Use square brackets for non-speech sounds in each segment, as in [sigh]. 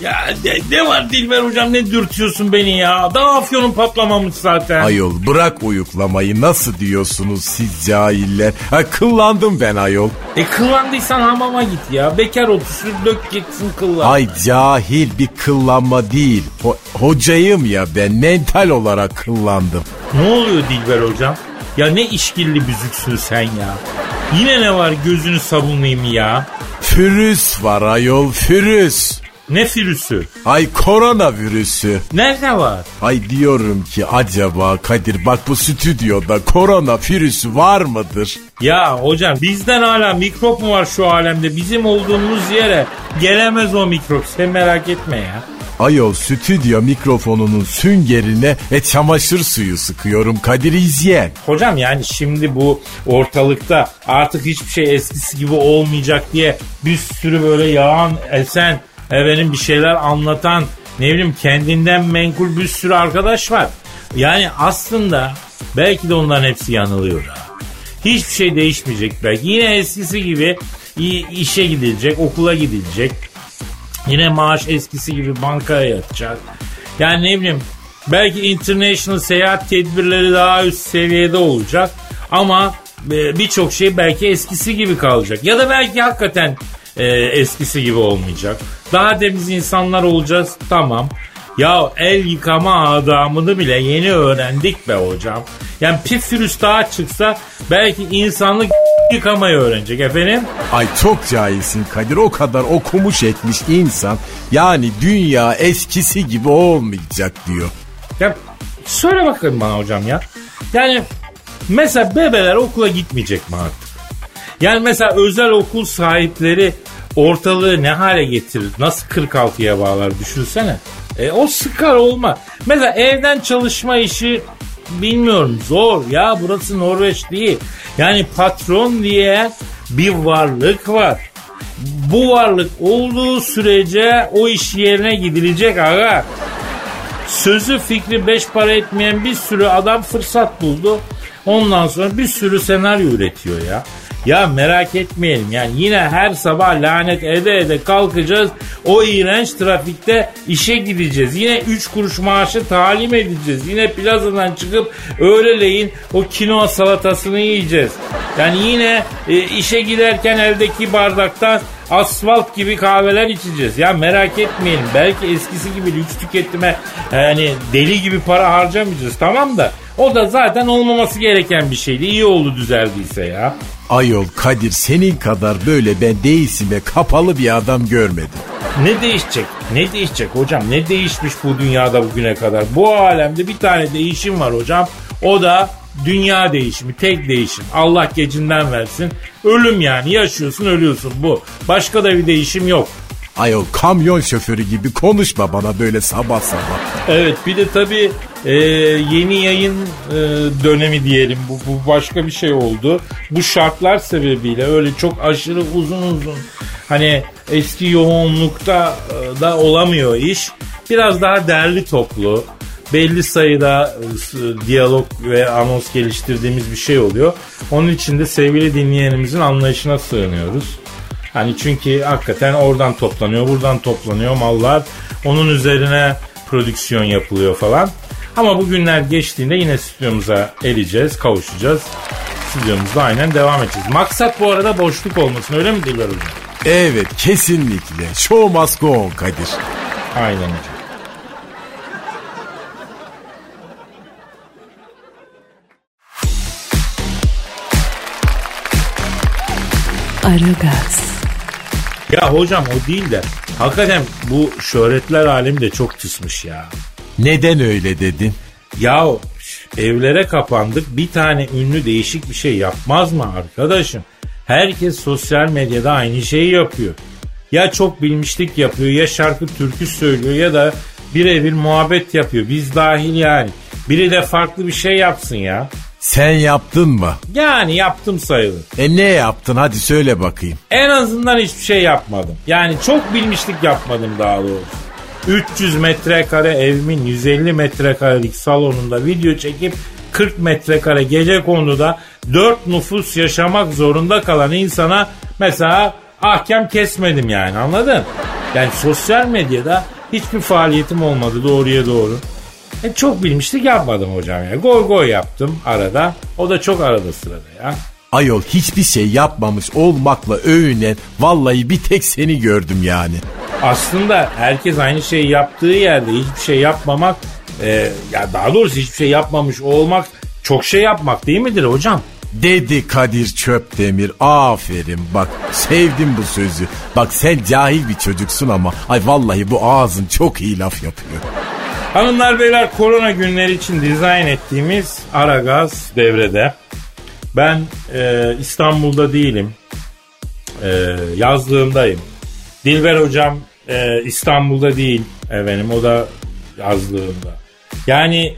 Ya ne, ne var Dilber hocam ne dürtüyorsun beni ya? Daha afyonun patlamamış zaten. Ayol bırak uyuklamayı nasıl diyorsunuz siz cahiller? Ha kıllandım ben ayol. E kıllandıysan hamama git ya. Bekar otu sür dök gitsin kıllan. Ay cahil bir kıllanma değil. Ho- hocayım ya ben mental olarak kıllandım. Ne oluyor Dilber hocam? Ya ne işkilli büzüksün sen ya. Yine ne var gözünü sabunlayayım ya. Fürüs var ayol fürüs. Ne virüsü? Ay koronavirüsü. Nerede var? Ay diyorum ki acaba Kadir bak bu stüdyoda korona virüsü var mıdır? Ya hocam bizden hala mikrop mu var şu alemde? Bizim olduğumuz yere gelemez o mikrop. Sen merak etme ya. Ayol stüdyo mikrofonunun süngerine e çamaşır suyu sıkıyorum Kadir izleyen. Hocam yani şimdi bu ortalıkta artık hiçbir şey eskisi gibi olmayacak diye bir sürü böyle yağan esen efendim bir şeyler anlatan ne bileyim kendinden menkul bir sürü arkadaş var. Yani aslında belki de onların hepsi yanılıyor. Hiçbir şey değişmeyecek belki. Yine eskisi gibi işe gidilecek, okula gidilecek. Yine maaş eskisi gibi bankaya yatacak. Yani ne bileyim belki international seyahat tedbirleri daha üst seviyede olacak. Ama e, birçok şey belki eskisi gibi kalacak. Ya da belki hakikaten e, eskisi gibi olmayacak. Daha temiz insanlar olacağız tamam. Ya el yıkama adamını bile yeni öğrendik be hocam. Yani pif virüs daha çıksa belki insanlık [laughs] yıkamayı öğrenecek efendim. Ay çok cahilsin Kadir o kadar okumuş etmiş insan yani dünya eskisi gibi olmayacak diyor. Ya söyle bakayım bana hocam ya. Yani mesela bebeler okula gitmeyecek mi artık? Yani mesela özel okul sahipleri ortalığı ne hale getirir? Nasıl 46'ya bağlar düşünsene. E, o sıkar olma. Mesela evden çalışma işi bilmiyorum zor ya burası Norveç değil. Yani patron diye bir varlık var. Bu varlık olduğu sürece o iş yerine gidilecek aga. Sözü fikri beş para etmeyen bir sürü adam fırsat buldu. Ondan sonra bir sürü senaryo üretiyor ya. Ya merak etmeyelim yani yine her sabah lanet ede ede kalkacağız. O iğrenç trafikte işe gideceğiz. Yine 3 kuruş maaşı talim edeceğiz. Yine plazadan çıkıp öğleleyin o kinoa salatasını yiyeceğiz. Yani yine e, işe giderken evdeki bardaktan asfalt gibi kahveler içeceğiz. Ya merak etmeyelim. Belki eskisi gibi lüks tüketime yani deli gibi para harcamayacağız tamam da o da zaten olmaması gereken bir şeydi. İyi oldu düzeldiyse ya. Ayol Kadir senin kadar böyle ben değilsime kapalı bir adam görmedim. Ne değişecek? Ne değişecek hocam? Ne değişmiş bu dünyada bugüne kadar? Bu alemde bir tane değişim var hocam. O da dünya değişimi, tek değişim. Allah gecinden versin. Ölüm yani. Yaşıyorsun, ölüyorsun bu. Başka da bir değişim yok. Ayol kamyon şoförü gibi konuşma bana böyle sabah sabah. Evet bir de tabii e, yeni yayın e, dönemi diyelim bu, bu başka bir şey oldu. Bu şartlar sebebiyle öyle çok aşırı uzun uzun hani eski yoğunlukta e, da olamıyor iş. Biraz daha derli toplu belli sayıda e, diyalog ve anons geliştirdiğimiz bir şey oluyor. Onun için de sevgili dinleyenimizin anlayışına sığınıyoruz. Hani çünkü hakikaten oradan toplanıyor, buradan toplanıyor mallar. Onun üzerine prodüksiyon yapılıyor falan. Ama bu günler geçtiğinde yine stüdyomuza ereceğiz, kavuşacağız. stüdyomuzda aynen devam edeceğiz. Maksat bu arada boşluk olmasın öyle mi Dilber Hocam? Evet kesinlikle. Show must go on Kadir. Aynen hocam. Aragaz, Ya hocam o değil de hakikaten bu şöhretler alemi de çok tısmış ya. Neden öyle dedin? Ya evlere kapandık bir tane ünlü değişik bir şey yapmaz mı arkadaşım? Herkes sosyal medyada aynı şeyi yapıyor. Ya çok bilmişlik yapıyor ya şarkı türkü söylüyor ya da birebir muhabbet yapıyor. Biz dahil yani. Biri de farklı bir şey yapsın ya. Sen yaptın mı? Yani yaptım sayılır. E ne yaptın hadi söyle bakayım. En azından hiçbir şey yapmadım. Yani çok bilmişlik yapmadım daha doğrusu. 300 metrekare evimin 150 metrekarelik salonunda video çekip 40 metrekare gece konuda 4 nüfus yaşamak zorunda kalan insana mesela ahkam kesmedim yani anladın? Yani sosyal medyada hiçbir faaliyetim olmadı doğruya doğru. E çok bilmişlik yapmadım hocam ya. Goy goy yaptım arada. O da çok arada sırada ya. Ayol hiçbir şey yapmamış olmakla övünen vallahi bir tek seni gördüm yani. aslında herkes aynı şeyi yaptığı yerde hiçbir şey yapmamak e, ya daha doğrusu hiçbir şey yapmamış olmak çok şey yapmak değil midir hocam? Dedi Kadir Çöpdemir aferin bak sevdim bu sözü. Bak sen cahil bir çocuksun ama ay vallahi bu ağzın çok iyi laf yapıyor. Hanımlar beyler korona günleri için dizayn ettiğimiz Aragaz devrede. Ben e, İstanbul'da değilim. E, yazlığımdayım. Dilber hocam e, İstanbul'da değil efendim o da yazlığında. Yani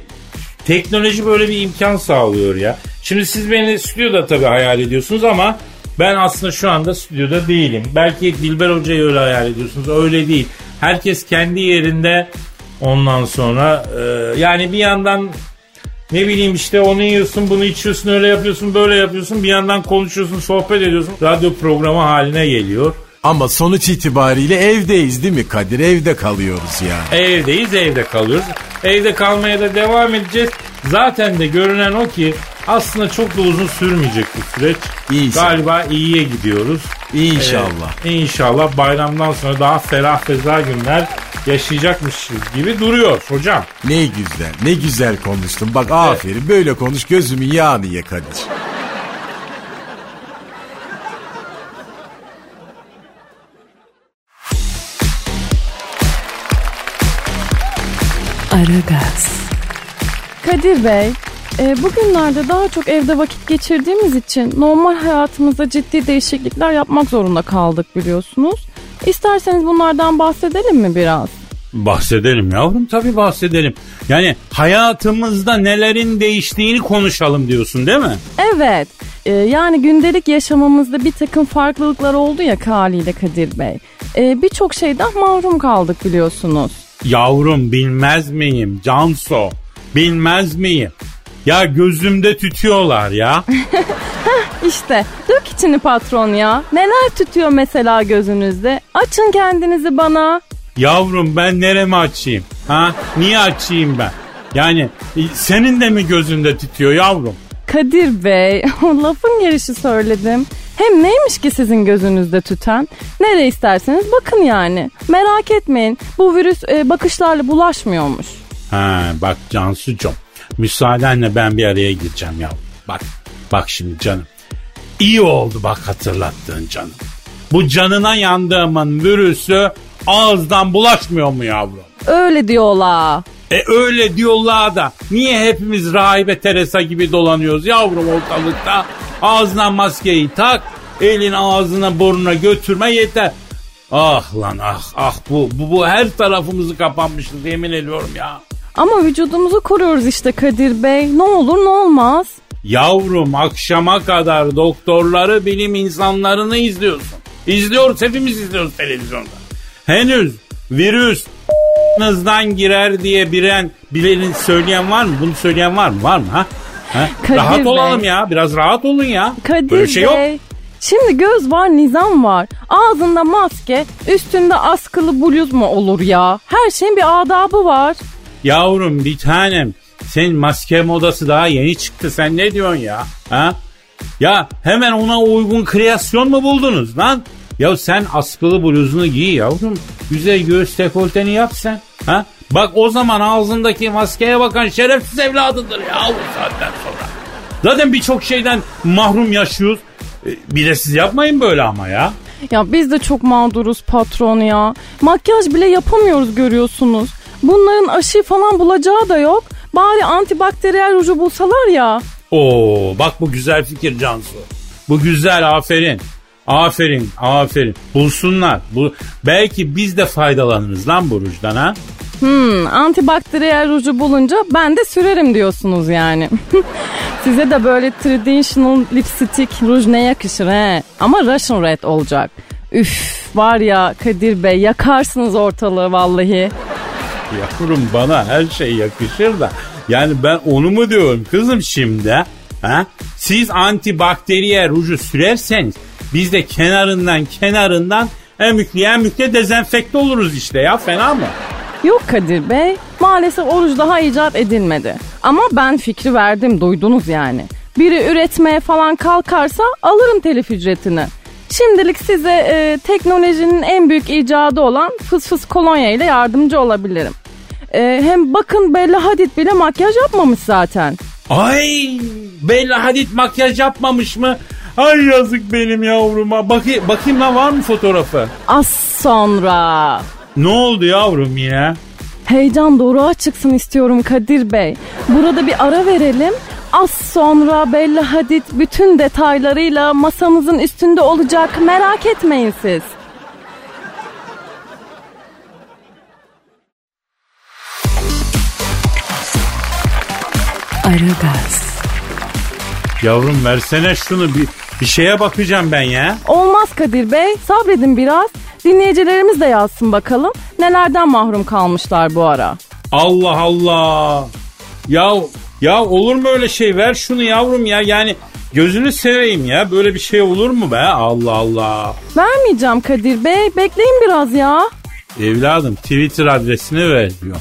teknoloji böyle bir imkan sağlıyor ya. Şimdi siz beni stüdyoda tabii hayal ediyorsunuz ama ben aslında şu anda stüdyoda değilim. Belki Dilber Hoca'yı öyle hayal ediyorsunuz. Öyle değil. Herkes kendi yerinde ondan sonra e, yani bir yandan ne bileyim işte onu yiyorsun bunu içiyorsun öyle yapıyorsun böyle yapıyorsun bir yandan konuşuyorsun sohbet ediyorsun. Radyo programı haline geliyor. Ama sonuç itibariyle evdeyiz değil mi Kadir? Evde kalıyoruz ya. Evdeyiz evde kalıyoruz. Evde kalmaya da devam edeceğiz. Zaten de görünen o ki aslında çok da uzun sürmeyecek bu süreç. İnşallah. Galiba iyiye gidiyoruz. İnşallah. Ee, inşallah bayramdan sonra daha ferah feza günler yaşayacakmışız gibi duruyor hocam. Ne güzel, ne güzel konuştun. Bak aferin böyle konuş gözümün yağını ye Kadir. Aragaz, Kadir Bey, e, bugünlerde daha çok evde vakit geçirdiğimiz için normal hayatımızda ciddi değişiklikler yapmak zorunda kaldık biliyorsunuz. İsterseniz bunlardan bahsedelim mi biraz? Bahsedelim yavrum tabii bahsedelim. Yani hayatımızda nelerin değiştiğini konuşalım diyorsun değil mi? Evet, e, yani gündelik yaşamımızda bir takım farklılıklar oldu ya haliyle Kadir Bey. E, Birçok şeyden mahrum kaldık biliyorsunuz. Yavrum bilmez miyim Canso? Bilmez miyim? Ya gözümde tütüyorlar ya. [laughs] İşte dök içini patron ya. Neler tütüyor mesela gözünüzde? Açın kendinizi bana. Yavrum ben neremi açayım? Ha? Niye açayım ben? Yani e, senin de mi gözünde tütüyor yavrum? Kadir Bey, [laughs] lafın gelişi söyledim. Hem neymiş ki sizin gözünüzde tüten? Nereye isterseniz bakın yani. Merak etmeyin, bu virüs e, bakışlarla bulaşmıyormuş. Ha bak Cansucuğum müsaadenle ben bir araya gireceğim yavrum. Bak bak şimdi canım. İyi oldu bak hatırlattığın canım. Bu canına yandığımın virüsü ağızdan bulaşmıyor mu yavrum? Öyle diyorlar. E öyle diyorlar da niye hepimiz rahibe Teresa gibi dolanıyoruz yavrum ortalıkta? Ağzına maskeyi tak, elin ağzına burnuna götürme yeter. Ah lan ah ah bu, bu, bu her tarafımızı kapanmışız yemin ediyorum ya. Ama vücudumuzu koruyoruz işte Kadir Bey. Ne olur ne olmaz. Yavrum akşama kadar doktorları bilim insanlarını izliyorsun. İzliyoruz hepimiz izliyoruz televizyonda. Henüz virüs nızdan [laughs] girer diye biren bilenin söyleyen var mı? Bunu söyleyen var mı? Var mı ha? ha? Kadir rahat Bey. olalım ya. Biraz rahat olun ya. Kadir Böyle şey Bey. yok. Şimdi göz var, nizam var. Ağzında maske, üstünde askılı bluz mu olur ya? Her şeyin bir adabı var. Yavrum bir tanem. Senin maske modası daha yeni çıktı. Sen ne diyorsun ya? Ha? Ya hemen ona uygun kreasyon mu buldunuz lan? Ya sen askılı bluzunu giy yavrum. Güzel göğüs dekolteni yap sen. Ha? Bak o zaman ağzındaki maskeye bakan şerefsiz evladındır ya bu saatten sonra. Zaten birçok şeyden mahrum yaşıyoruz. E, Bir de siz yapmayın böyle ama ya. Ya biz de çok mağduruz patron ya. Makyaj bile yapamıyoruz görüyorsunuz. Bunların aşı falan bulacağı da yok. Bari antibakteriyel ruju bulsalar ya. Oo bak bu güzel fikir Cansu. Bu güzel aferin. Aferin aferin. Bulsunlar. Bu, belki biz de faydalanırız lan bu rujdan ha. Hmm, antibakteriyel ruju bulunca ben de sürerim diyorsunuz yani. [laughs] Size de böyle traditional lipstick ruj ne yakışır he? Ama Russian red olacak. Üf var ya Kadir Bey yakarsınız ortalığı vallahi. Yavrum bana her şey yakışır da. Yani ben onu mu diyorum kızım şimdi? Ha? Siz antibakteriyel ruju sürerseniz biz de kenarından kenarından emükle emükle dezenfekte oluruz işte ya fena mı? Yok Kadir Bey maalesef oruç daha icat edilmedi. Ama ben fikri verdim duydunuz yani. Biri üretmeye falan kalkarsa alırım telif ücretini. Şimdilik size e, teknolojinin en büyük icadı olan fıs fıs kolonya ile yardımcı olabilirim. E, hem bakın Bella Hadid bile makyaj yapmamış zaten. Ay Bella Hadid makyaj yapmamış mı? Ay yazık benim yavruma. Bakayım, bakayım lan var mı fotoğrafı? Az sonra. Ne oldu yavrum yine? Heyecan doğruğa çıksın istiyorum Kadir Bey. Burada bir ara verelim. Az sonra Bella Hadid bütün detaylarıyla masamızın üstünde olacak. Merak etmeyin siz. Aragaz, Yavrum versene şunu bir, bir şeye bakacağım ben ya. Olmaz Kadir Bey. Sabredin biraz. Dinleyicilerimiz de yazsın bakalım. Nelerden mahrum kalmışlar bu ara. Allah Allah. Ya ya olur mu öyle şey? Ver şunu yavrum ya. Yani gözünü seveyim ya. Böyle bir şey olur mu be? Allah Allah. Vermeyeceğim Kadir Bey. Bekleyin biraz ya. Evladım Twitter adresini ver diyor.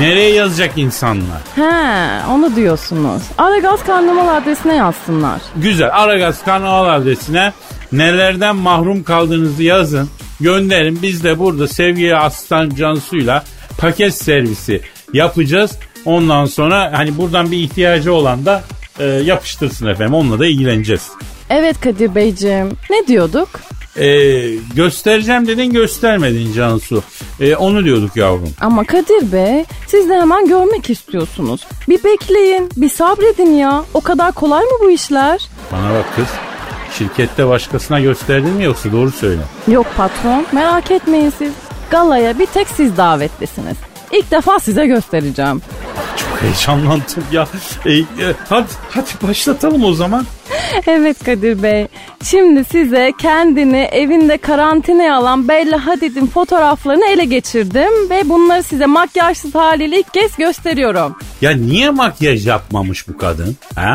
Nereye yazacak insanlar? He, onu diyorsunuz. Aragaz Karnaval adresine yazsınlar. Güzel. Aragaz kanal adresine nelerden mahrum kaldığınızı yazın. Gönderin. Biz de burada sevgili asistan Cansu'yla paket servisi yapacağız. Ondan sonra hani buradan bir ihtiyacı olan da e, yapıştırsın efendim. Onunla da ilgileneceğiz. Evet Kadir Beyciğim. Ne diyorduk? E, göstereceğim dedin göstermedin Cansu. E, onu diyorduk yavrum. Ama Kadir Bey siz de hemen görmek istiyorsunuz. Bir bekleyin, bir sabredin ya. O kadar kolay mı bu işler? Bana bak kız. Şirkette başkasına gösterdin mi yoksa doğru söyle. Yok patron, merak etmeyin siz. Galaya bir tek siz davetlisiniz. İlk defa size göstereceğim. Çok heyecanlandım ya. E, e, hadi, hadi başlatalım o zaman. Evet Kadir Bey. Şimdi size kendini evinde karantinaya alan Bella Hadid'in fotoğraflarını ele geçirdim ve bunları size makyajsız haliyle ilk kez gösteriyorum. Ya niye makyaj yapmamış bu kadın? Ha?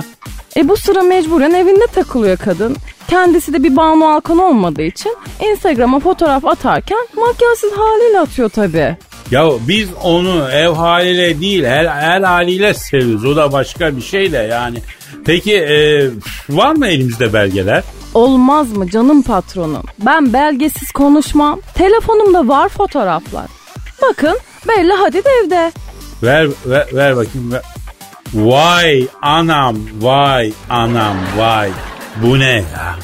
E bu sıra mecburen evinde takılıyor kadın. Kendisi de bir Banu Alkan olmadığı için Instagram'a fotoğraf atarken makyajsız haliyle atıyor tabii. Ya biz onu ev haliyle değil her, her haliyle seviyoruz. O da başka bir şey de yani. Peki e, var mı elimizde belgeler? Olmaz mı canım patronum? Ben belgesiz konuşmam. Telefonumda var fotoğraflar. Bakın Bella Hadid evde. Ver ver, ver bakayım. Ver. Vay anam vay anam vay. Bu ne ya?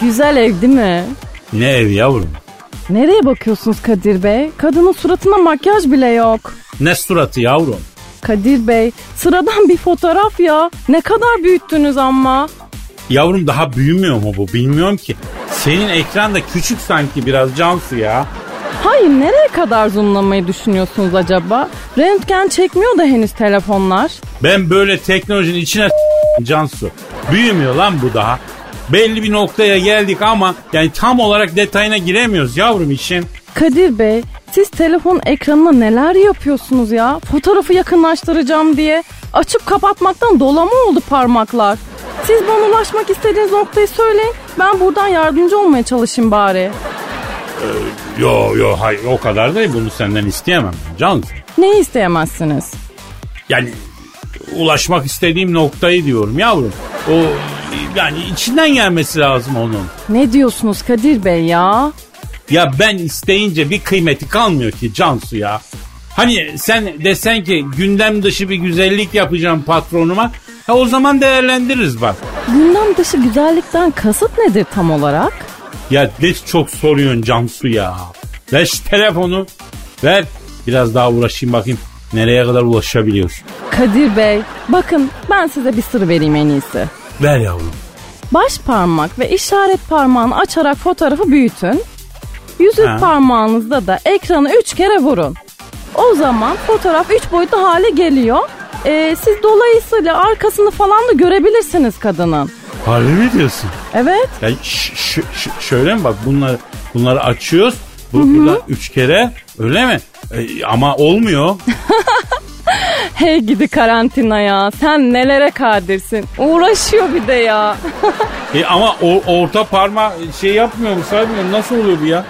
Güzel ev değil mi? Ne ev yavrum? Nereye bakıyorsunuz Kadir Bey? Kadının suratına makyaj bile yok. Ne suratı yavrum? Kadir Bey sıradan bir fotoğraf ya. Ne kadar büyüttünüz ama. Yavrum daha büyümüyor mu bu bilmiyorum ki. Senin ekran da küçük sanki biraz Cansu ya. Hayır nereye kadar zoomlamayı düşünüyorsunuz acaba? Röntgen çekmiyor da henüz telefonlar. Ben böyle teknolojinin içine Cansu. Büyümüyor lan bu daha. Belli bir noktaya geldik ama yani tam olarak detayına giremiyoruz yavrum işin. Kadir Bey siz telefon ekranına neler yapıyorsunuz ya? Fotoğrafı yakınlaştıracağım diye. Açıp kapatmaktan dolama oldu parmaklar. Siz bana ulaşmak istediğiniz noktayı söyleyin. Ben buradan yardımcı olmaya çalışayım bari. Yo yo hayır o kadar değil bunu senden isteyemem Cansu. Neyi isteyemezsiniz? Yani ulaşmak istediğim noktayı diyorum yavrum. O yani içinden gelmesi lazım onun. Ne diyorsunuz Kadir Bey ya? Ya ben isteyince bir kıymeti kalmıyor ki Cansu ya. Hani sen desen ki gündem dışı bir güzellik yapacağım patronuma. Ha o zaman değerlendiririz bak. Gündem dışı güzellikten kasıt nedir tam olarak? Ya ne çok soruyorsun Cansu ya. Ver şu telefonu. Ver. Biraz daha uğraşayım bakayım. Nereye kadar ulaşabiliyorsun. Kadir Bey, bakın ben size bir sır vereyim en iyisi. Ver yavrum. Baş parmak ve işaret parmağını açarak fotoğrafı büyütün. Yüzük Ha. parmağınızda da ekranı üç kere vurun. O zaman fotoğraf üç boyutlu hale geliyor. Ee, siz dolayısıyla arkasını falan da görebilirsiniz kadının. Harbi mi diyorsun? Evet. Ya şöyle mi bak bunları bunları açıyoruz. Bu, burada üç kere öyle mi? E, ama olmuyor. [laughs] [laughs] Hey gidi karantina ya. Sen nelere kadirsin. Uğraşıyor bir de ya. [laughs] E, ama o, orta parma şey yapmıyor mu saymıyor Nasıl oluyor bu ya?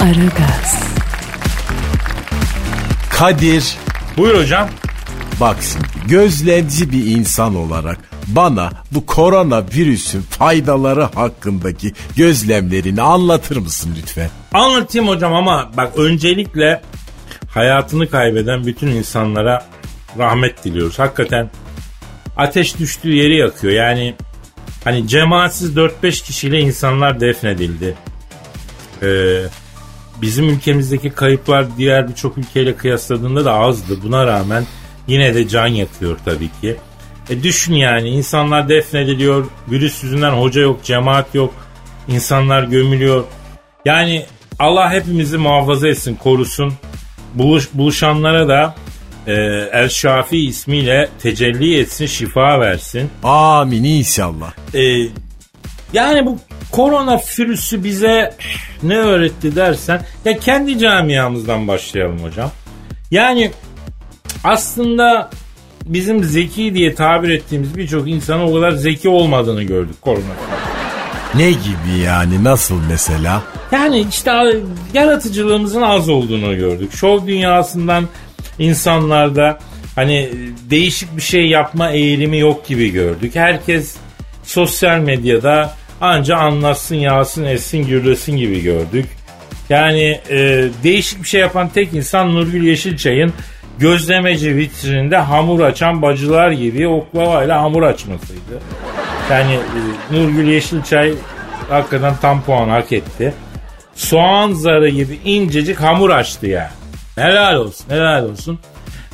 Aragaz, Kadir Buyur hocam. bak şimdi gözlemci bir insan olarak bana bu korona virüsün faydaları hakkındaki gözlemlerini anlatır mısın lütfen? Anlatayım hocam ama bak öncelikle hayatını kaybeden bütün insanlara rahmet diliyoruz. Hakikaten ateş düştüğü yeri yakıyor. Yani hani cemaatsiz 4-5 kişiyle insanlar defnedildi. Ee, bizim ülkemizdeki kayıplar diğer birçok ülkeyle kıyasladığında da azdı. Buna rağmen yine de can yakıyor tabii ki. E düşün yani insanlar defnediliyor. Virüs yüzünden hoca yok, cemaat yok. İnsanlar gömülüyor. Yani Allah hepimizi muhafaza etsin, korusun. Buluş, buluşanlara da e, El Şafi ismiyle tecelli etsin, şifa versin. Amin inşallah. E, yani bu korona virüsü bize ne öğretti dersen ya kendi camiamızdan başlayalım hocam. Yani aslında bizim zeki diye tabir ettiğimiz birçok insanın o kadar zeki olmadığını gördük korona. Ne gibi yani nasıl mesela? Yani işte yaratıcılığımızın az olduğunu gördük. Şov dünyasından insanlarda hani değişik bir şey yapma eğilimi yok gibi gördük. Herkes sosyal medyada anca anlatsın, yağsın, etsin, gürlesin gibi gördük. Yani e, değişik bir şey yapan tek insan Nurgül Yeşilçay'ın gözlemeci vitrininde hamur açan bacılar gibi oklavayla hamur açmasıydı. Yani e, Nurgül Yeşilçay hakikaten tam puan hak etti. Soğan zarı gibi incecik hamur açtı ya. Helal olsun, helal olsun.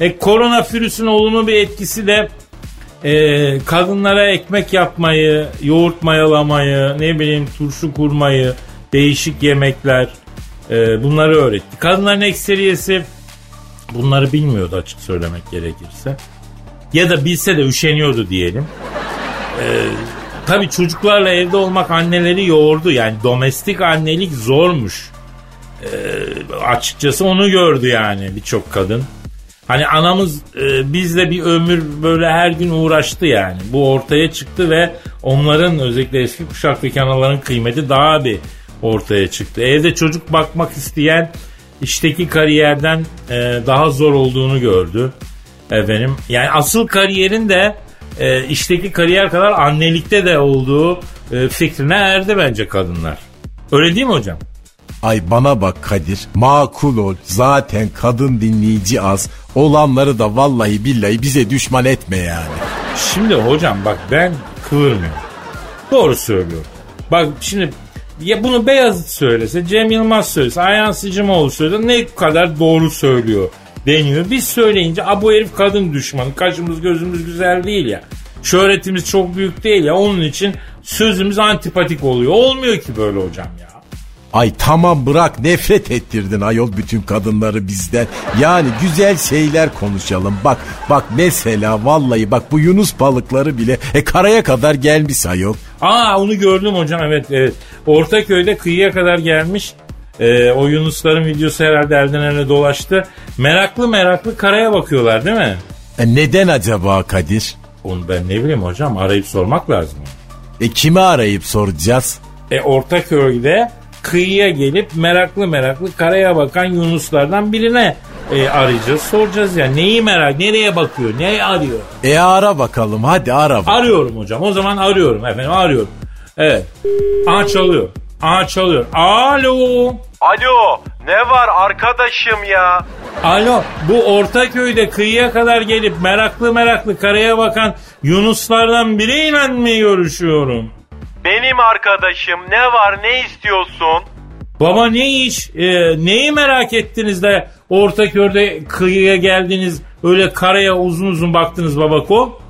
E, korona virüsün olumlu bir etkisi de e, kadınlara ekmek yapmayı, yoğurt mayalamayı, ne bileyim turşu kurmayı, değişik yemekler e, bunları öğretti. Kadınların ekseriyesi bunları bilmiyordu açık söylemek gerekirse. Ya da bilse de üşeniyordu diyelim. E, tabii çocuklarla evde olmak anneleri yoğurdu. Yani domestik annelik zormuş. E, açıkçası onu gördü yani birçok kadın. Hani anamız e, bizle bir ömür böyle her gün uğraştı yani. Bu ortaya çıktı ve onların özellikle eski kuşaktaki anaların kıymeti daha bir ortaya çıktı. Evde çocuk bakmak isteyen işteki kariyerden e, daha zor olduğunu gördü. Efendim yani asıl kariyerin de e, işteki kariyer kadar annelikte de olduğu e, fikrine erdi bence kadınlar. Öyle değil mi hocam? Ay bana bak Kadir makul ol zaten kadın dinleyici az olanları da vallahi billahi bize düşman etme yani. Şimdi hocam bak ben kıvırmıyorum. Doğru söylüyorum. Bak şimdi ya bunu Beyazıt söylese, Cem Yılmaz söylese, Ayhan Sicimoğlu söylese ne kadar doğru söylüyor deniyor. Biz söyleyince a bu herif kadın düşmanı, kaşımız gözümüz güzel değil ya. Şöhretimiz çok büyük değil ya onun için sözümüz antipatik oluyor. Olmuyor ki böyle hocam ya. Ay tamam bırak nefret ettirdin ayol bütün kadınları bizden. Yani güzel şeyler konuşalım. Bak bak mesela vallahi bak bu Yunus balıkları bile e karaya kadar gelmiş ayol. Aa onu gördüm hocam evet. evet. Ortaköy'de kıyıya kadar gelmiş. Ee, o Yunusların videosu herhalde elden ele dolaştı. Meraklı meraklı karaya bakıyorlar değil mi? E neden acaba Kadir? Onu ben ne bileyim hocam arayıp sormak lazım. E kimi arayıp soracağız? E Ortaköy'de kıyıya gelip meraklı meraklı karaya bakan Yunuslardan birine e, arayacağız soracağız ya. Neyi merak nereye bakıyor ne arıyor? E ara bakalım hadi ara. bakalım. Arıyorum hocam o zaman arıyorum efendim arıyorum. Evet. Aha çalıyor. Aha çalıyor. Alo. Alo ne var arkadaşım ya? Alo bu Ortaköy'de kıyıya kadar gelip meraklı meraklı karaya bakan Yunuslardan biriyle mi görüşüyorum? Benim arkadaşım ne var ne istiyorsun? Baba ne iş? Ee, neyi merak ettiniz de Ortaköy'de kıyıya geldiniz öyle karaya uzun uzun baktınız babako?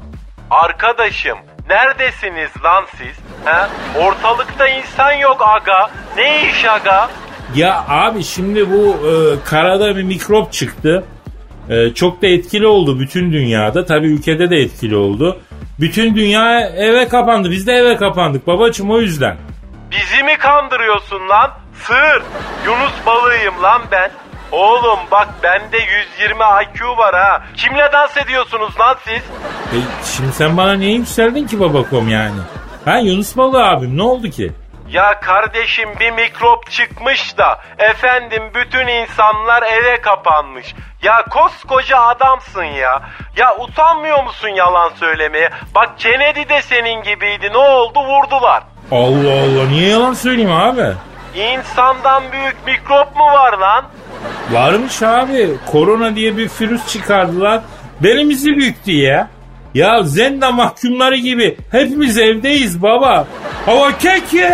Arkadaşım neredesiniz lan siz? He? Ortalıkta insan yok aga. Ne iş aga? Ya abi şimdi bu e, karada bir mikrop çıktı. E, çok da etkili oldu bütün dünyada. Tabii ülkede de etkili oldu. Bütün dünya eve kapandı. Biz de eve kapandık babacım o yüzden. Bizi mi kandırıyorsun lan? Sığır. Yunus balığıyım lan ben. Oğlum bak bende 120 IQ var ha. Kimle dans ediyorsunuz lan siz? E, şimdi sen bana niye yükseldin ki babakom yani? Ha Yunus balığı abim ne oldu ki? Ya kardeşim bir mikrop çıkmış da efendim bütün insanlar eve kapanmış. Ya koskoca adamsın ya. Ya utanmıyor musun yalan söylemeye? Bak Kennedy de senin gibiydi. Ne oldu? Vurdular. Allah Allah niye yalan söyleyeyim abi? İnsandan büyük mikrop mu var lan? Varmış abi. Korona diye bir virüs çıkardılar. Belimizi büktü ya. Ya zenda mahkumları gibi hepimiz evdeyiz baba. Hava keke,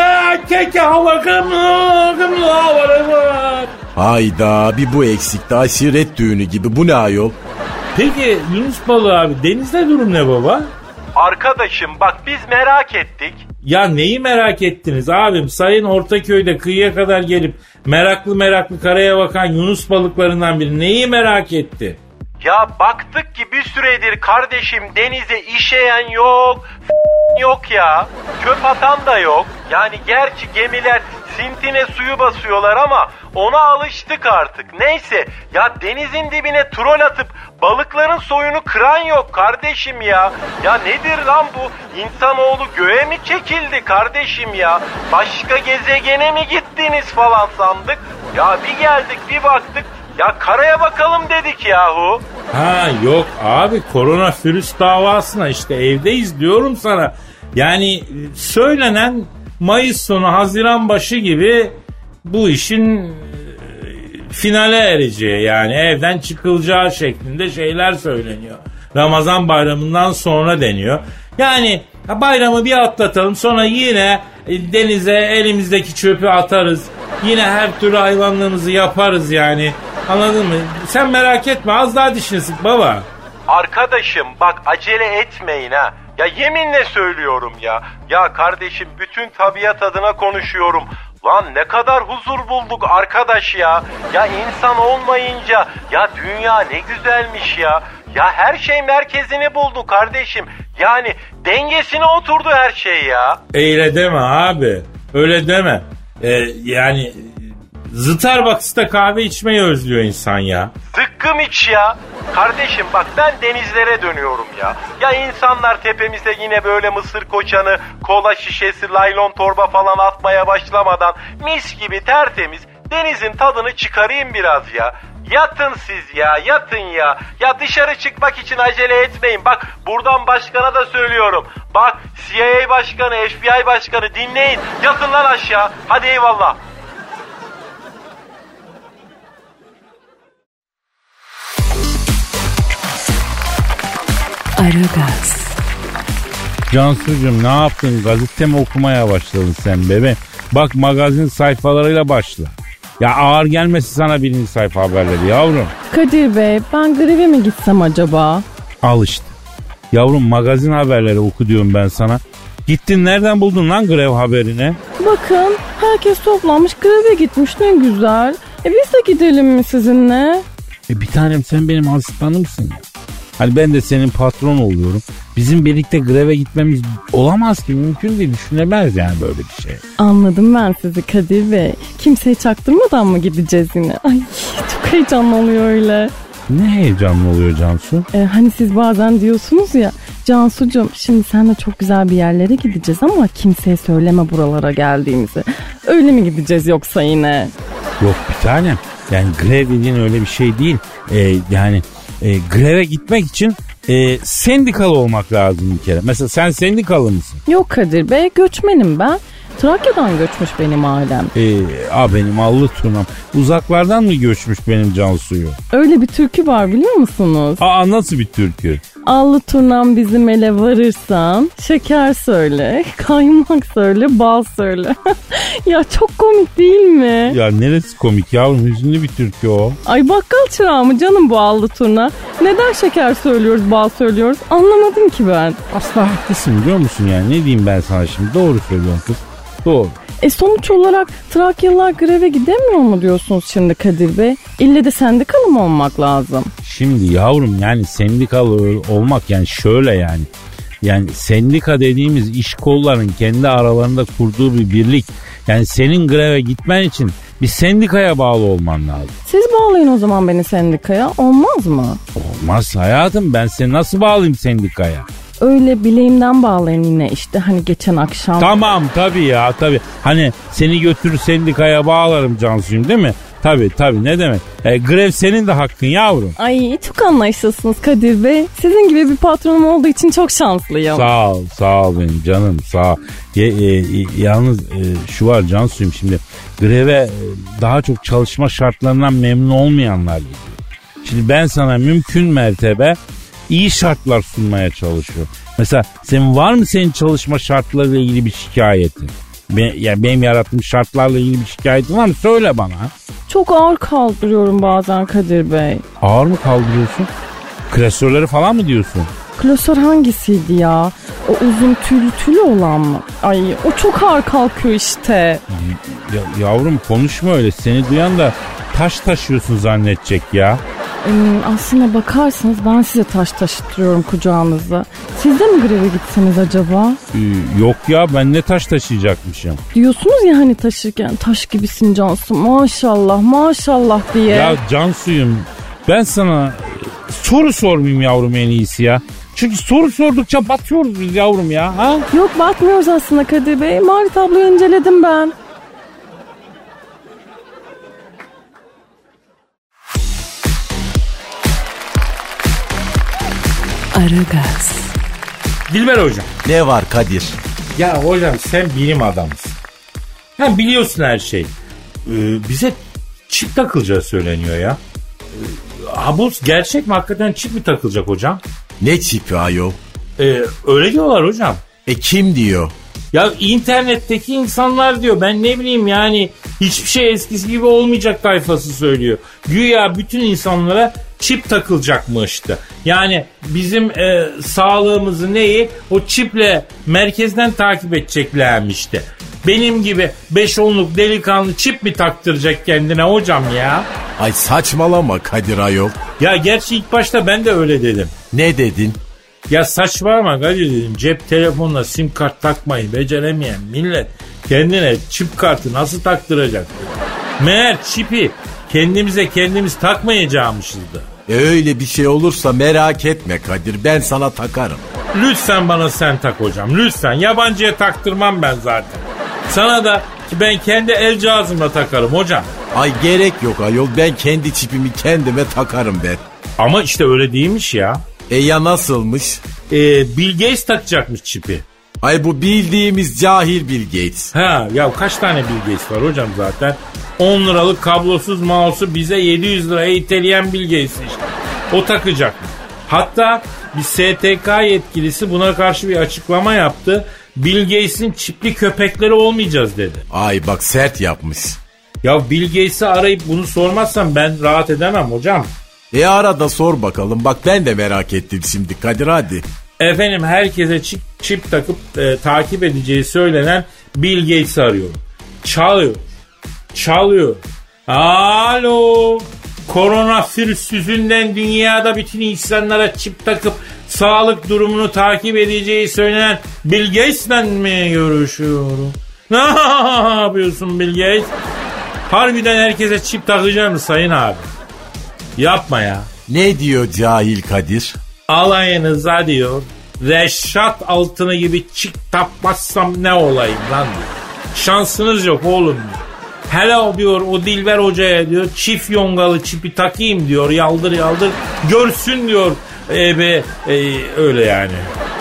keke hava gımlı, gımlı hava. Hayda bir bu eksikti aşiret düğünü gibi bu ne ayol? Peki Yunus balığı abi denizde durum ne baba? Arkadaşım bak biz merak ettik. Ya neyi merak ettiniz abim? Sayın Ortaköy'de kıyıya kadar gelip meraklı meraklı karaya bakan Yunus balıklarından biri neyi merak etti? Ya baktık ki bir süredir kardeşim denize işeyen yok, yok ya. Çöp atan da yok. Yani gerçi gemiler sintine suyu basıyorlar ama ona alıştık artık. Neyse ya denizin dibine trol atıp balıkların soyunu kıran yok kardeşim ya. Ya nedir lan bu? İnsanoğlu göğe mi çekildi kardeşim ya? Başka gezegene mi gittiniz falan sandık. Ya bir geldik bir baktık ya karaya bakalım dedik yahu. Ha yok abi koronavirüs davasına işte evdeyiz diyorum sana. Yani söylenen Mayıs sonu Haziran başı gibi bu işin e, finale ereceği yani evden çıkılacağı şeklinde şeyler söyleniyor. Ramazan bayramından sonra deniyor. Yani bayramı bir atlatalım sonra yine e, denize elimizdeki çöpü atarız. Yine her türlü hayvanlığımızı yaparız yani. Anladın mı? Sen merak etme az daha dişini sık baba. Arkadaşım bak acele etmeyin ha. Ya yeminle söylüyorum ya. Ya kardeşim bütün tabiat adına konuşuyorum. Lan ne kadar huzur bulduk arkadaş ya. Ya insan olmayınca ya dünya ne güzelmiş ya. Ya her şey merkezini buldu kardeşim. Yani dengesine oturdu her şey ya. Öyle deme abi. Öyle deme. Ee, yani Starbucks'ta kahve içmeyi özlüyor insan ya. Zıkkım iç ya. Kardeşim bak ben denizlere dönüyorum ya. Ya insanlar tepemize yine böyle mısır koçanı, kola şişesi, laylon torba falan atmaya başlamadan mis gibi tertemiz denizin tadını çıkarayım biraz ya. Yatın siz ya yatın ya. Ya dışarı çıkmak için acele etmeyin. Bak buradan başkana da söylüyorum. Bak CIA başkanı, FBI başkanı dinleyin. Yatın lan aşağı. Hadi eyvallah. Aragaz, Cansucuğum ne yaptın? Gazete mi okumaya başladın sen bebe? Bak magazin sayfalarıyla başla. Ya ağır gelmesi sana birinci sayfa haberleri yavrum. Kadir Bey ben greve mi gitsem acaba? Al işte. Yavrum magazin haberleri oku diyorum ben sana. Gittin nereden buldun lan grev haberini? Bakın herkes toplanmış greve gitmiş ne güzel. E biz de gidelim mi sizinle? E bir tanem sen benim asistanımsın ya. Hani ben de senin patron oluyorum. Bizim birlikte greve gitmemiz olamaz ki mümkün değil düşünemez yani böyle bir şey. Anladım ben sizi Kadir Bey. Kimseye çaktırmadan mı gideceğiz yine? [laughs] Ay çok heyecanlı oluyor öyle. Ne heyecanlı oluyor Cansu. E, hani siz bazen diyorsunuz ya Cansucuğum şimdi senle çok güzel bir yerlere gideceğiz ama kimseye söyleme buralara geldiğimizi. Öyle mi gideceğiz yoksa yine? Yok bir tanem. Yani grev dediğin öyle bir şey değil. Ee, yani e, greve gitmek için e, sendikalı olmak lazım bir kere. Mesela sen sendikalı mısın? Yok Kadir Bey göçmenim ben. Trakya'dan göçmüş benim ailem. Ee, a benim allı turnam. Uzaklardan mı göçmüş benim can suyu? Öyle bir türkü var biliyor musunuz? Aa nasıl bir türkü? Allı turnam bizim ele varırsan şeker söyle, [laughs] kaymak söyle, bal söyle. [laughs] ya çok komik değil mi? Ya neresi komik yavrum hüzünlü bir türkü o. Ay bakkal çırağı mı canım bu allı turna? Neden şeker söylüyoruz, bal söylüyoruz? Anlamadım ki ben. Aslında haklısın biliyor musun yani ne diyeyim ben sana şimdi doğru söylüyorsun kız. Doğru. E sonuç olarak Trakyalılar greve gidemiyor mu diyorsunuz şimdi Kadir Bey? İlle de sendikalı mı olmak lazım? Şimdi yavrum yani sendikalı olmak yani şöyle yani. Yani sendika dediğimiz iş kollarının kendi aralarında kurduğu bir birlik. Yani senin greve gitmen için bir sendikaya bağlı olman lazım. Siz bağlayın o zaman beni sendikaya olmaz mı? Olmaz hayatım ben seni nasıl bağlayayım sendikaya? Öyle bileğimden bağlayın yine işte hani geçen akşam. Tamam tabii ya tabii. Hani seni götürür sendikaya bağlarım Cansu'yum değil mi? Tabii tabii ne demek. E, grev senin de hakkın yavrum. Ay çok anlayışlısınız Kadir Bey. Sizin gibi bir patronum olduğu için çok şanslıyım. Sağ ol sağ ol benim canım sağ ol. Ye, e, e, yalnız e, şu var Cansu'yum şimdi greve e, daha çok çalışma şartlarından memnun olmayanlar gidiyor. Şimdi ben sana mümkün mertebe iyi şartlar sunmaya çalışıyorum. Mesela senin var mı senin çalışma şartlarıyla ilgili bir şikayetin? Be, yani benim yarattığım şartlarla ilgili bir şikayetin var mı? Söyle bana. Çok ağır kaldırıyorum bazen Kadir Bey. Ağır mı kaldırıyorsun? Klasörleri falan mı diyorsun? Klasör hangisiydi ya? O uzun tüylü tüylü olan mı? Ay o çok ağır kalkıyor işte. Ya, yavrum konuşma öyle. Seni duyan da taş taşıyorsun zannedecek ya. Aslına bakarsanız ben size taş taşıtırıyorum kucağınızda. Siz de mi greve gitseniz acaba? Ee, yok ya ben ne taş taşıyacakmışım. Diyorsunuz ya hani taşırken taş gibisin Cansu maşallah maşallah diye. Ya can suyum ben sana soru sormayayım yavrum en iyisi ya. Çünkü soru sordukça batıyoruz biz yavrum ya. Ha? Yok bakmıyoruz aslında Kadir Bey. Mali tabloyu inceledim ben. Aragaz, Dilber hocam. Ne var Kadir? Ya hocam sen bilim adamısın. Ha biliyorsun her şey. Ee, bize çip takılacağı söyleniyor ya. Ee, ha bu gerçek mi? Hakikaten çip mi takılacak hocam? Ne çipi ayol? Ee, öyle diyorlar hocam. E kim diyor? Ya internetteki insanlar diyor ben ne bileyim yani hiçbir şey eskisi gibi olmayacak tayfası söylüyor. Güya bütün insanlara çip takılacakmıştı. Yani bizim e, sağlığımızı neyi o çiple merkezden takip edeceklermişti. Benim gibi 5 onluk delikanlı çip mi taktıracak kendine hocam ya? Ay saçmalama Kadir ayol. Ya gerçi ilk başta ben de öyle dedim. Ne dedin? Ya saçmalama Kadir dedim. Cep telefonuna sim kart takmayı beceremeyen millet kendine çip kartı nasıl taktıracak? Meğer çipi kendimize kendimiz takmayacağımışız da. E öyle bir şey olursa merak etme Kadir ben sana takarım. Lütfen bana sen tak hocam lütfen. Yabancıya taktırmam ben zaten. Sana da ben kendi el cihazımla takarım hocam. Ay gerek yok ayol ben kendi çipimi kendime takarım ben. Ama işte öyle değilmiş ya. E ya nasılmış? Ee, Bill Gates takacakmış çipi. Ay bu bildiğimiz cahil Bill Gates. Ha ya kaç tane Bill Gates var hocam zaten. 10 liralık kablosuz mouse'u bize 700 liraya iteleyen Bill Gates işte. O takacak. Hatta bir STK yetkilisi buna karşı bir açıklama yaptı. Bill Gates'in çipli köpekleri olmayacağız dedi. Ay bak sert yapmış. Ya Bill Gates'i arayıp bunu sormazsam ben rahat edemem hocam. E arada sor bakalım bak ben de merak ettim şimdi Kadir hadi. Efendim herkese çip, çip takıp e, takip edeceği söylenen Bill Gates'i arıyorum. Çalıyor. Çalıyor. Alo. Koronavirüs yüzünden dünyada bütün insanlara çip takıp sağlık durumunu takip edeceği söylenen Bill Gates'le mi görüşüyorum? [laughs] Ne yapıyorsun Bill Gates? Harbiden herkese çip takacağım sayın abi? Yapma ya. Ne diyor cahil Kadir? Alayınıza diyor. Reşat altını gibi çik tapmazsam ne olayım lan diyor. Şansınız yok oğlum diyor. Hello diyor o Dilber Hoca'ya diyor. Çift yongalı çipi takayım diyor. Yaldır yaldır. Görsün diyor. E, be, e, öyle yani.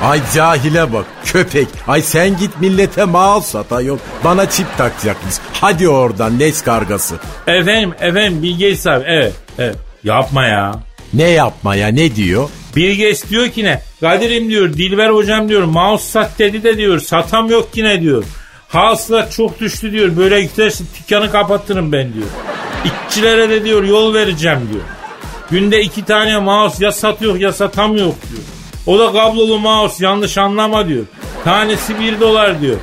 Ay cahile bak köpek. Ay sen git millete mal sat ayol. Bana çip takacakmış. Hadi oradan leş kargası. Efendim efendim Bill Gates abi evet, evet. Yapma ya. Ne yapma ya ne diyor? Bill Gates diyor ki ne? Kadir'im diyor Dilber hocam diyor mouse sat dedi de diyor satam yok yine diyor. Hasılat çok düştü diyor böyle giderse dükkanı kapatırım ben diyor. İşçilere de diyor yol vereceğim diyor. Günde iki tane mouse ya satıyor ya satamıyor diyor. O da kablolu mouse yanlış anlama diyor. Tanesi bir dolar diyor.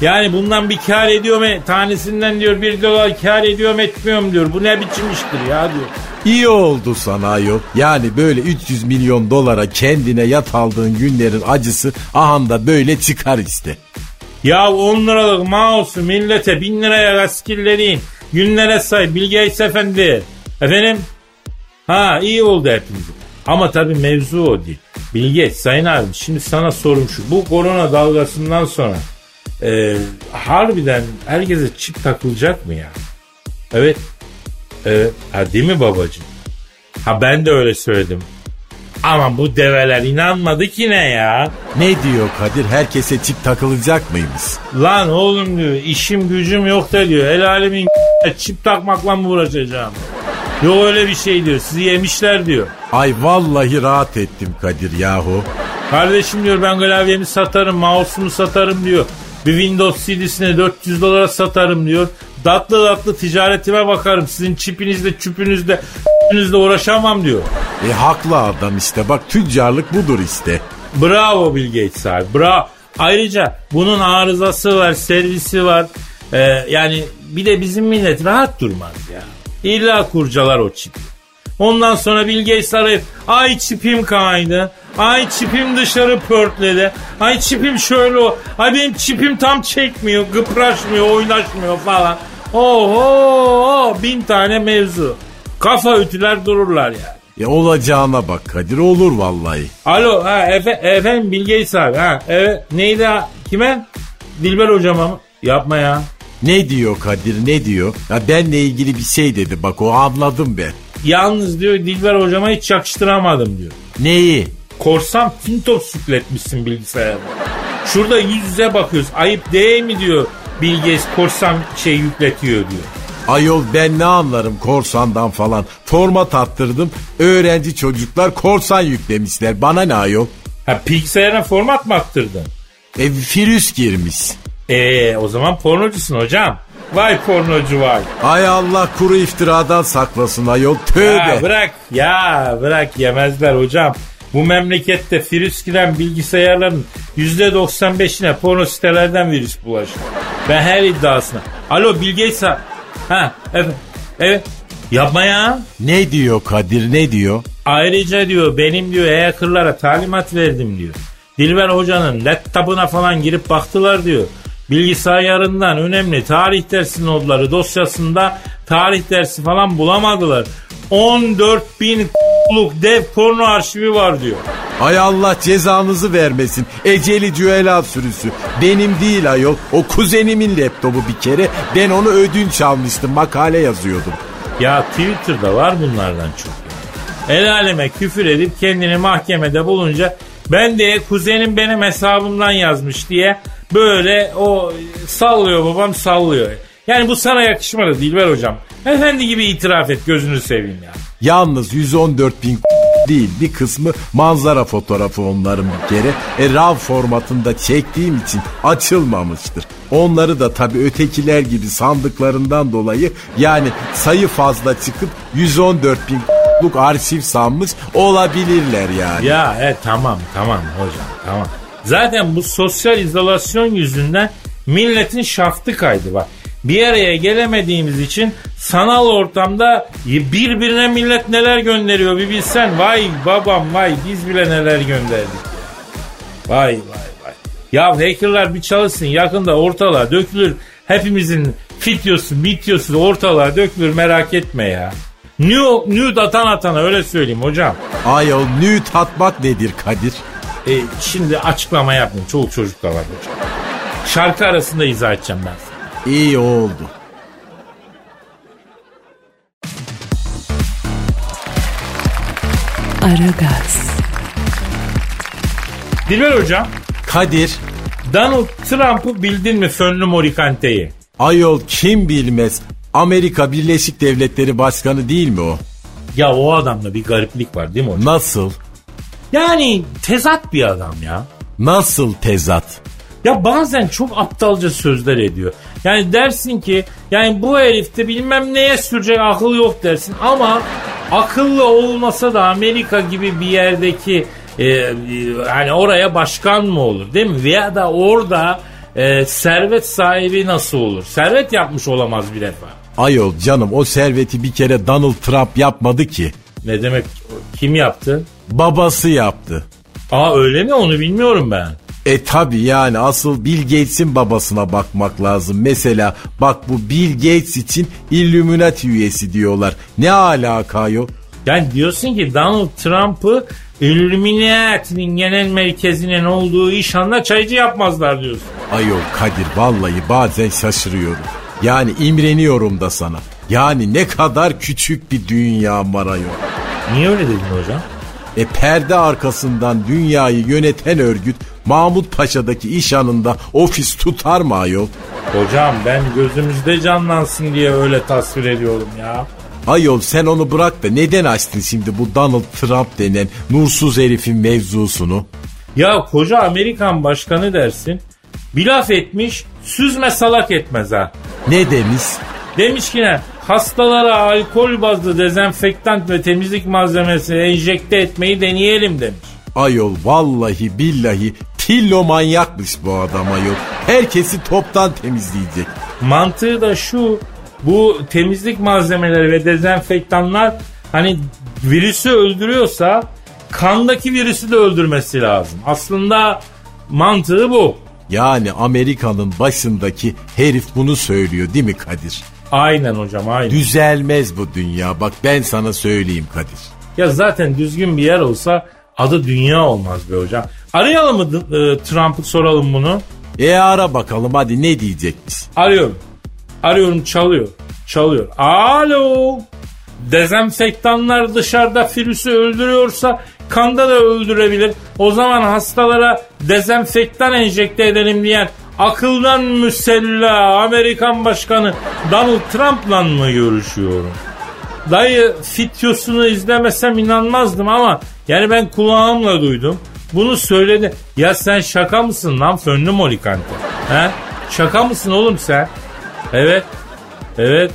Yani bundan bir kar ediyor mu? Tanesinden diyor bir dolar kar ediyor mu etmiyorum diyor. Bu ne biçim iştir ya diyor. İyi oldu sana ayol. Yani böyle 300 milyon dolara kendine yat aldığın günlerin acısı ahanda böyle çıkar işte. Ya 10 liralık mouse'u millete 1000 liraya gaskillerin. Günlere say Bill efendi. Efendim? Ha iyi oldu hepimiz. Ama tabii mevzu o değil. Bill Gates sayın abi şimdi sana sorum şu. Bu korona dalgasından sonra e, harbiden herkese çip takılacak mı ya? Evet. Evet. Ha değil mi babacığım? Ha ben de öyle söyledim. Ama bu develer inanmadı ki ne ya? Ne diyor Kadir herkese çip takılacak mıymış? Lan oğlum diyor işim gücüm yok da diyor. El alemin [laughs] çip takmakla mı uğraşacağım? Yok öyle bir şey diyor. Sizi yemişler diyor. Ay vallahi rahat ettim Kadir yahu. Kardeşim diyor ben klavyemi satarım, mouse'umu satarım diyor. Bir Windows CD'sine 400 dolara satarım diyor. Tatlı tatlı ticaretime bakarım. Sizin çipinizle, çüpünüzle, çüpünüzle [laughs] uğraşamam diyor. E haklı adam işte bak tüccarlık budur işte. Bravo Bill Gates abi. Bravo. Ayrıca bunun arızası var, servisi var. Ee, yani bir de bizim millet rahat durmaz ya. İlla kurcalar o çipi. Ondan sonra Bill Gates arayıp ay çipim kaydı. Ay çipim dışarı pörtledi. Ay çipim şöyle o. Ay benim çipim tam çekmiyor, gıpraşmıyor, oynaşmıyor falan. Oho bin tane mevzu. Kafa ütüler dururlar yani. E olacağına bak Kadir olur vallahi. Alo ha efe, efendim Bill Gates abi ha evet neydi ha kime? Dilber hocama mı? Yapma ya. Ne diyor Kadir ne diyor? Ya benle ilgili bir şey dedi bak o anladım ben. Yalnız diyor Dilber hocama hiç yakıştıramadım diyor. Neyi? Korsan Tintos yükletmişsin bilgisayara. Şurada yüz yüze bakıyoruz. Ayıp değil mi diyor Bill Gates korsan şey yükletiyor diyor. Ayol ben ne anlarım korsandan falan. Format attırdım. Öğrenci çocuklar korsan yüklemişler. Bana ne ayol? Ha bilgisayarına format mı attırdın? E virüs girmiş. Eee o zaman pornocusun hocam. Vay pornocu vay. Ay Allah kuru iftiradan saklasın ayol. Tövbe. Ya bırak ya bırak yemezler hocam. Bu memlekette virüs giren bilgisayarların %95'ine porno sitelerden virüs bulaşır. Ben her iddiasına. Alo ha. Ha evet. Evet. Yapma ya. Ne diyor Kadir ne diyor? Ayrıca diyor benim diyor hackerlara talimat verdim diyor. Dilber hocanın laptopuna falan girip baktılar diyor. Bilgisayarından önemli tarih dersi notları dosyasında tarih dersi falan bulamadılar. 14 bin luk dev porno arşivi var diyor. Ay Allah cezanızı vermesin. Eceli cüela sürüsü. Benim değil ayol. O kuzenimin laptopu bir kere. Ben onu ödünç almıştım. Makale yazıyordum. Ya Twitter'da var bunlardan çok. El aleme küfür edip kendini mahkemede bulunca ben de kuzenim benim hesabımdan yazmış diye böyle o sallıyor babam sallıyor. Yani bu sana yakışmadı Dilber hocam. Efendi gibi itiraf et gözünü seveyim ya. Yalnız 114 bin [laughs] değil bir kısmı manzara fotoğrafı onların bir kere. E RAW formatında çektiğim için açılmamıştır. Onları da tabii ötekiler gibi sandıklarından dolayı yani sayı fazla çıkıp 114 bin [laughs] arşiv sanmış olabilirler yani. Ya evet tamam tamam hocam tamam. Zaten bu sosyal izolasyon yüzünden milletin şaftı kaydı bak. Bir araya gelemediğimiz için sanal ortamda birbirine millet neler gönderiyor bir bilsen. Vay babam vay biz bile neler gönderdik. Vay vay vay. Ya hackerlar bir çalışsın yakında ortalığa dökülür. Hepimizin fityosu mityosu ortalığa dökülür merak etme ya. Nude, nude atan atana öyle söyleyeyim hocam. Ayol nüt atmak nedir Kadir? E, şimdi açıklama yapmayın. Çoluk çocuk da var. Şarkı arasında izah edeceğim ben. İyi oldu. Aragaz. Dilber hocam. Kadir. Donald Trump'ı bildin mi Fönlü Morikante'yi? Ayol kim bilmez. Amerika Birleşik Devletleri Başkanı değil mi o? Ya o adamda bir gariplik var değil mi hocam? Nasıl? Yani tezat bir adam ya. Nasıl tezat? Ya bazen çok aptalca sözler ediyor. Yani dersin ki yani bu herifte bilmem neye sürecek akıl yok dersin ama akıllı olmasa da Amerika gibi bir yerdeki e, hani oraya başkan mı olur değil mi? Veya da orada e, servet sahibi nasıl olur? Servet yapmış olamaz bir defa. Ayol canım o serveti bir kere Donald Trump yapmadı ki. Ne demek kim yaptı? Babası yaptı. Aa öyle mi onu bilmiyorum ben. E tabi yani asıl Bill Gates'in babasına bakmak lazım. Mesela bak bu Bill Gates için Illuminati üyesi diyorlar. Ne alaka yok? Yani diyorsun ki Donald Trump'ı Illuminati'nin genel merkezinin olduğu iş anla çaycı yapmazlar diyorsun. Ayol Kadir vallahi bazen şaşırıyorum. Yani imreniyorum da sana. Yani ne kadar küçük bir dünya var ayol. Niye öyle dedin hocam? E perde arkasından dünyayı yöneten örgüt Mahmut Paşa'daki iş anında ofis tutar mı ayol? Hocam ben gözümüzde canlansın diye öyle tasvir ediyorum ya. Ayol sen onu bırak da neden açtın şimdi bu Donald Trump denen nursuz herifin mevzusunu? Ya koca Amerikan başkanı dersin bir laf etmiş süzme salak etmez ha. Ne demiş? Demiş ki ne hastalara alkol bazlı dezenfektant ve temizlik malzemesi enjekte etmeyi deneyelim demiş. Ayol vallahi billahi pillo manyakmış bu adam ayol. Herkesi toptan temizleyecek. Mantığı da şu bu temizlik malzemeleri ve dezenfektanlar hani virüsü öldürüyorsa kandaki virüsü de öldürmesi lazım. Aslında mantığı bu. Yani Amerika'nın başındaki herif bunu söylüyor değil mi Kadir? Aynen hocam aynen. Düzelmez bu dünya bak ben sana söyleyeyim Kadir. Ya zaten düzgün bir yer olsa adı dünya olmaz be hocam. Arayalım mı e, Trump'ı soralım bunu? E ara bakalım hadi ne diyecekmiş? Arıyorum. Arıyorum çalıyor. Çalıyor. Alo. Dezenfektanlar dışarıda virüsü öldürüyorsa kanda da öldürebilir. O zaman hastalara dezenfektan enjekte edelim diyen akıldan müsella Amerikan Başkanı Donald Trump'la mı görüşüyorum? Dayı fityosunu izlemesem inanmazdım ama yani ben kulağımla duydum. Bunu söyledi. Ya sen şaka mısın lan fönlü molikante? He? Şaka mısın oğlum sen? Evet. Evet.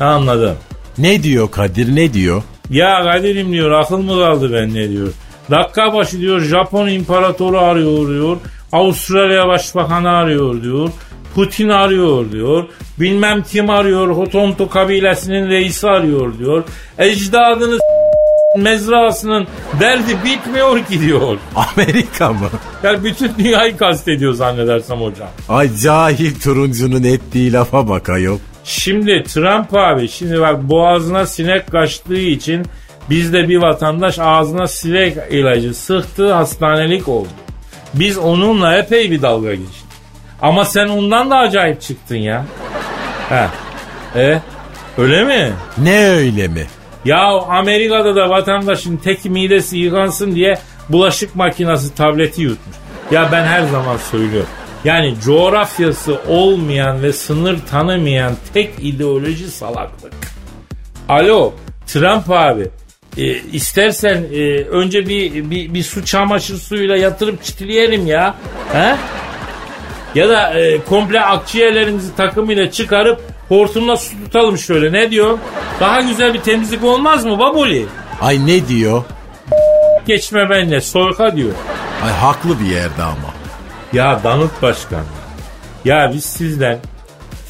Anladım. Ne diyor Kadir ne diyor? Ya Kadir'im diyor akıl mı kaldı ben ne diyor. Dakika başı diyor Japon imparatoru arıyor diyor. Avustralya başbakanı arıyor diyor. Putin arıyor diyor. Bilmem kim arıyor. Hotonto kabilesinin reisi arıyor diyor. Ecdadını mezrasının derdi bitmiyor ki diyor. [laughs] Amerika mı? Yani bütün dünyayı kastediyor zannedersem hocam. Ay cahil turuncunun ettiği lafa bak ayol. Şimdi Trump abi şimdi bak boğazına sinek kaçtığı için bizde bir vatandaş ağzına sinek ilacı sıktı hastanelik oldu. Biz onunla epey bir dalga geçtik. Ama sen ondan da acayip çıktın ya. He. E öyle mi? Ne öyle mi? Ya Amerika'da da vatandaşın tek midesi yıkansın diye bulaşık makinesi tableti yutmuş. Ya ben her zaman söylüyorum. Yani coğrafyası olmayan ve sınır tanımayan tek ideoloji salaklık. Alo Trump abi e, istersen e, önce bir, bir, bir su çamaşır suyuyla yatırıp çitileyelim ya. He? Ya da e, komple akciğerlerimizi takımıyla çıkarıp hortumla su tutalım şöyle ne diyor? Daha güzel bir temizlik olmaz mı baboli? Ay ne diyor? Geçme benimle soyka diyor. Ay haklı bir yerde ama. Ya Donald Başkan. Ya biz sizden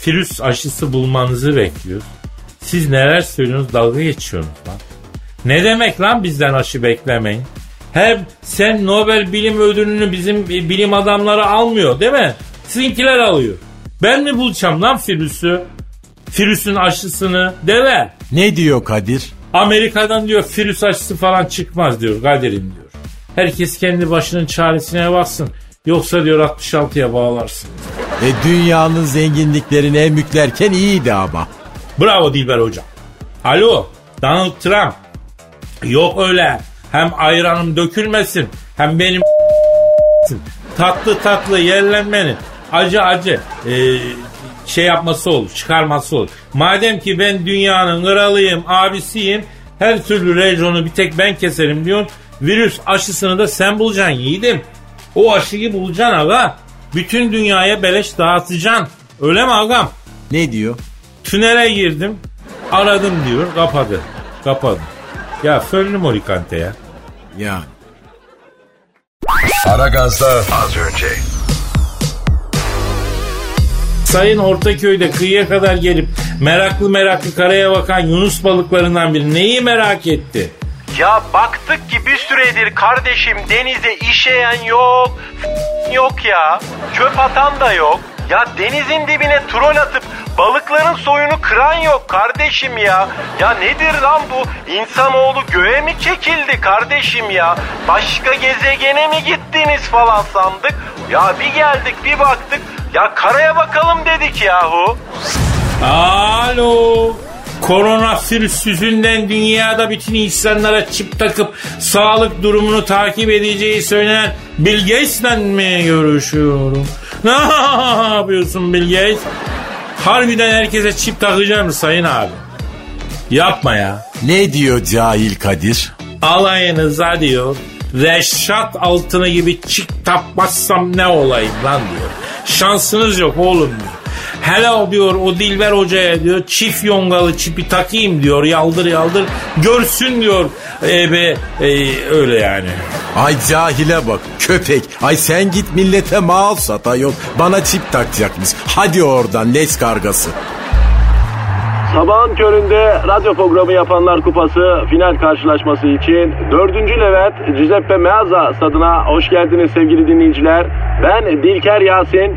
virüs aşısı bulmanızı bekliyoruz. Siz neler söylüyorsunuz dalga geçiyorsunuz lan. Ne demek lan bizden aşı beklemeyin? Hem sen Nobel Bilim Ödülünü bizim bilim adamları almıyor değil mi? Sizinkiler alıyor. Ben mi bulacağım lan virüsü? Virüsün aşısını deve. Ne diyor Kadir? Amerika'dan diyor virüs aşısı falan çıkmaz diyor Kadir'im diyor. Herkes kendi başının çaresine baksın. Yoksa diyor 66'ya bağlarsın. E dünyanın zenginliklerini emüklerken iyiydi ama. Bravo Dilber hocam. Alo Donald Trump. Yok öyle Hem ayranım dökülmesin. Hem benim [laughs] tatlı tatlı yerlenmenin acı acı e, şey yapması olur, çıkarması olur. Madem ki ben dünyanın kralıyım, abisiyim, her türlü rejonu bir tek ben keserim diyorsun. Virüs aşısını da sen bulacaksın yiğidim. O aşıyı bulacaksın aga. Bütün dünyaya beleş dağıtacaksın. Öyle mi agam? Ne diyor? Tünele girdim. Aradım diyor. Kapadı. Kapadı. Ya fönlü morikante ya. Ya Aragaz'da az önce. Sayın Ortaköy'de kıyıya kadar gelip meraklı meraklı karaya bakan Yunus balıklarından biri neyi merak etti? Ya baktık ki bir süredir kardeşim denize işeyen yok, yok ya. Çöp atan da yok. Ya denizin dibine trol atıp balıkların soyunu kıran yok kardeşim ya. Ya nedir lan bu? İnsanoğlu göğe mi çekildi kardeşim ya? Başka gezegene mi gittiniz falan sandık. Ya bir geldik bir baktık. Ya karaya bakalım dedik yahu. Alo. Koronavirüs yüzünden dünyada bütün insanlara çip takıp sağlık durumunu takip edeceği söylenen Bill Gates'le mi görüşüyorum? [laughs] Ne yapıyorsun Bill Gates? Harbiden herkese çip takacağım sayın abi. Yapma ya. ne diyor cahil Kadir? Alayınıza diyor. Reşat altını gibi çip tapmazsam ne olayım lan diyor. Şansınız yok oğlum diyor. Hele o diyor o Dilber Hoca'ya diyor çift yongalı çipi takayım diyor yaldır yaldır görsün diyor e be e, öyle yani. Ay cahile bak köpek. Ay sen git millete mal sat ayol. Bana çip takacakmış. Hadi oradan leş kargası. Sabahın köründe radyo programı yapanlar kupası final karşılaşması için 4. Levent Giuseppe Meazza stadına hoş geldiniz sevgili dinleyiciler. Ben Dilker Yasin.